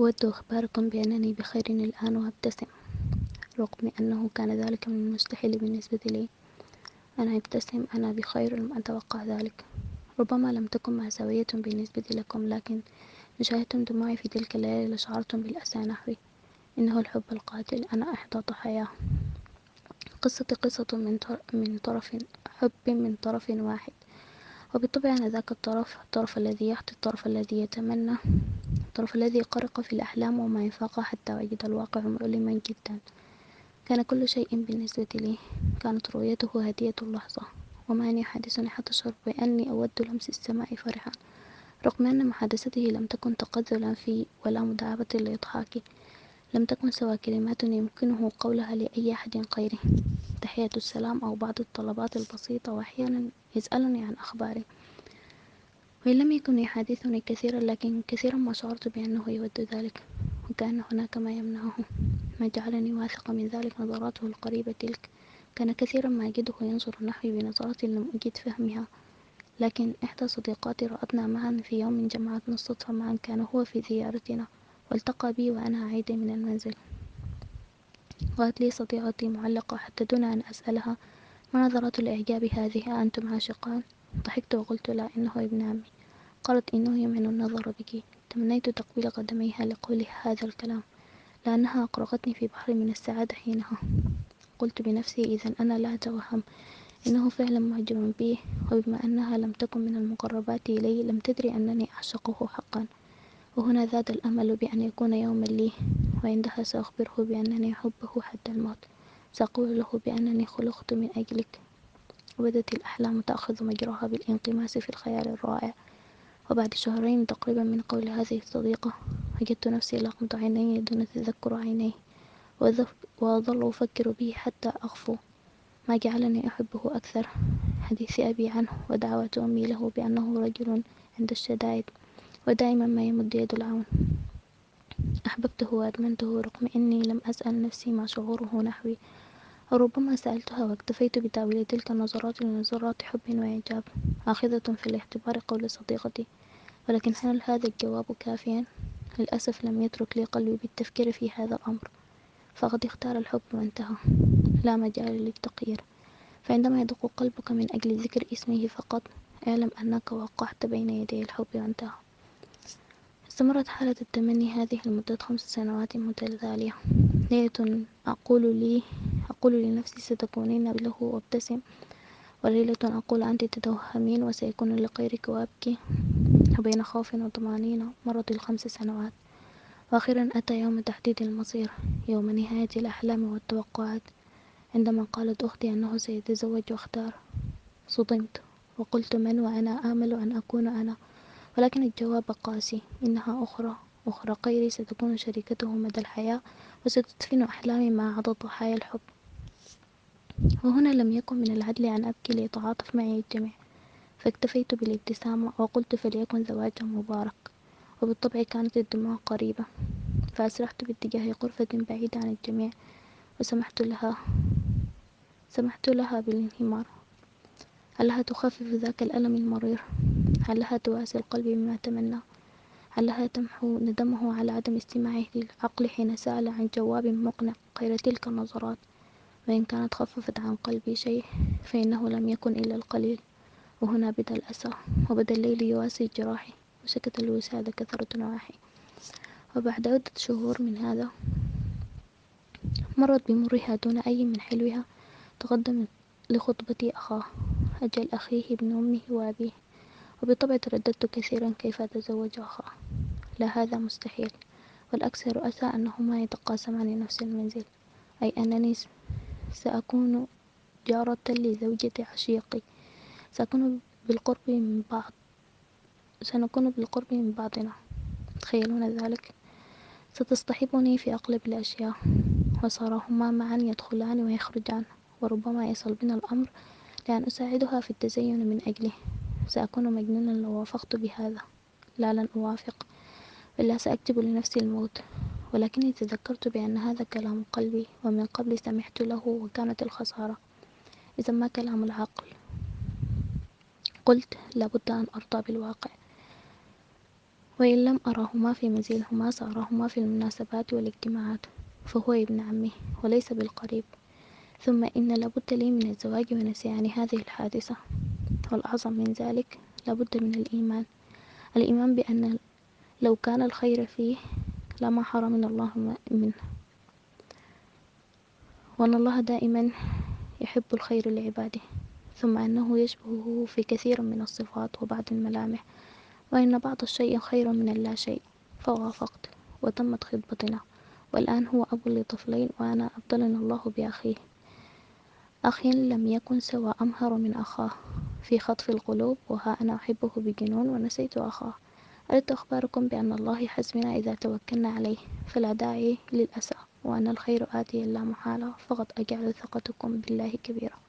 أود إخباركم بأنني بخير الآن وأبتسم رغم أنه كان ذلك من المستحيل بالنسبة لي. أنا أبتسم أنا بخير لم أتوقع ذلك. ربما لم تكن مأساوية بالنسبة لكم لكن شاهدتم دموعي في تلك الليالي لشعرتم بالأسى نحوي. إنه الحب القاتل أنا إحدى ضحاياه قصتي قصة من, من طرف حب من طرف واحد. وبالطبع أنا ذاك الطرف الطرف الذي يحظى الطرف الذي يتمنى. الطرف الذي غرق في الأحلام وما يفاقها حتى وجد الواقع مؤلما جدا. كان كل شيء بالنسبة لي. كانت رؤيته هدية اللحظة. وما يحدثني حتى أشعر بأني أود لمس السماء فرحا. رغم أن محادثته لم تكن تقذلا في ولا مداعبة لإضحاكي لم تكن سوى كلمات يمكنه قولها لأي أحد غيري تحية السلام أو بعض الطلبات البسيطة وأحيانا يسألني عن أخباري. وإن لم يكن يحادثني كثيرا لكن كثيرا ما شعرت بأنه يود ذلك وكأن هناك ما يمنعه. ما جعلني واثقة من ذلك نظراته القريبة تلك. كان كثيرا ما أجده ينظر نحوي بنظرات لم أجد فهمها. لكن إحدى صديقاتي رأتنا معا في يوم جمعتنا الصدفة معا كان هو في زيارتنا والتقى بي وأنا عائدة من المنزل. قالت لي صديقتي معلقة حتى دون أن أسألها ما نظرات الإعجاب هذه؟ أنتم عاشقان؟ ضحكت وقلت لا إنه ابن عمي. قالت إنه يمعن النظر بك. تمنيت تقبيل قدميها لقولها هذا الكلام لأنها أقرقتني في بحر من السعادة حينها. قلت بنفسي إذا أنا لا أتوهم. إنه فعلا معجب بي وبما أنها لم تكن من المقربات إلي لم تدري أنني أعشقه حقا. وهنا زاد الأمل بأن يكون يوما لي وعندها سأخبره بأنني أحبه حتى الموت. سأقول له بأنني خلقت من أجلك. وبدت الأحلام تأخذ مجراها بالانغماس في الخيال الرائع. وبعد شهرين تقريبا من قول هذه الصديقة وجدت نفسي لغمت عيني دون تذكر عينيه وأظل أفكر به حتى أغفو ما جعلني أحبه أكثر حديث أبي عنه ودعوة أمي له بأنه رجل عند الشدائد ودائما ما يمد يد العون. أحببته وأدمنته رغم أني لم أسأل نفسي ما شعوره نحوي. ربما سألتها واكتفيت بتأويل تلك النظرات لنظرات حب وإعجاب آخذة في الاعتبار قول صديقتي. ولكن هل هذا الجواب كافيا؟ للأسف لم يترك لي قلبي بالتفكير في هذا الأمر. فقد اختار الحب وانتهى. لا مجال للتغيير فعندما يدق قلبك من أجل ذكر اسمه فقط اعلم أنك وقعت بين يدي الحب وانتهى. استمرت حالة التمني هذه لمدة خمس سنوات متتالية. ليلة أقول لي أقول لنفسي ستكونين له وابتسم وليلة أقول أنت تتوهمين وسيكون لغيرك وأبكي وبين خوف وطمأنينة مرت الخمس سنوات. وأخيرا أتى يوم تحديد المصير يوم نهاية الأحلام والتوقعات. عندما قالت أختي أنه سيتزوج واختار صدمت وقلت من وأنا آمل أن أكون أنا؟ ولكن الجواب قاسي إنها أخرى أخرى غيري ستكون شريكته مدى الحياة وستدفن أحلامي مع عدد ضحايا الحب. وهنا لم يكن من العدل أن أبكي ليتعاطف معي الجميع فاكتفيت بالابتسامة وقلت فليكن زواجا مبارك وبالطبع كانت الدموع قريبة فأسرعت باتجاه غرفة بعيدة عن الجميع وسمحت لها سمحت لها بالانهمار علها تخفف ذاك الألم المرير؟ علها تواسي القلب بما تمنى؟ علها تمحو ندمه على عدم استماعه للعقل حين سأل عن جواب مقنع غير تلك النظرات؟ وإن كانت خففت عن قلبي شيء فإنه لم يكن إلا القليل. وهنا بدأ الأسى وبدأ الليل يواسي جراحي وسكت الوسادة كثرة نواحي. وبعد عدة شهور من هذا مرت بمرها دون أي من حلوها تقدم لخطبة أخاه أجل أخيه ابن أمه وأبيه. وبالطبع ترددت كثيرا كيف أتزوج أخاه. لا هذا مستحيل. والأكثر أسى أنهما يتقاسمان نفس المنزل أي أنني سأكون جارة لزوجة عشيقي. سأكون بالقرب من بعض. سنكون بالقرب من بعضنا. تخيلون ذلك؟ ستصطحبني في أغلب الأشياء. وصار هما معا يدخلان ويخرجان. وربما يصل بنا الأمر لأن أساعدها في التزين من أجله. سأكون مجنونا لو وافقت بهذا. لا لن أوافق. إلا سأكتب لنفسي الموت. ولكني تذكرت بأن هذا كلام قلبي ومن قبل سمحت له وكانت الخسارة. إذا ما كلام العقل؟ قلت لابد أن أرضى بالواقع. وإن لم أراهما في منزلهما سأراهما في المناسبات والاجتماعات فهو ابن عمي وليس بالقريب. ثم إن لابد لي من الزواج ونسيان هذه الحادثة. والأعظم من ذلك لابد من الإيمان. الإيمان بأن لو كان الخير فيه لما حرمنا الله منه. وأن الله دائما يحب الخير لعباده ثم أنه يشبهه في كثير من الصفات وبعض الملامح وإن بعض الشيء خير من اللا شيء فوافقت وتمت خطبتنا. والآن هو أب لطفلين وأنا أبدلنا الله بأخيه. أخ لم يكن سوى أمهر من أخاه. في خطف القلوب وها أنا أحبه بجنون ونسيت أخاه. أردت أخباركم بأن الله حسبنا إذا توكلنا عليه فلا داعي للأسى وأن الخير آتي لا محالة فقط أجعل ثقتكم بالله كبيرة.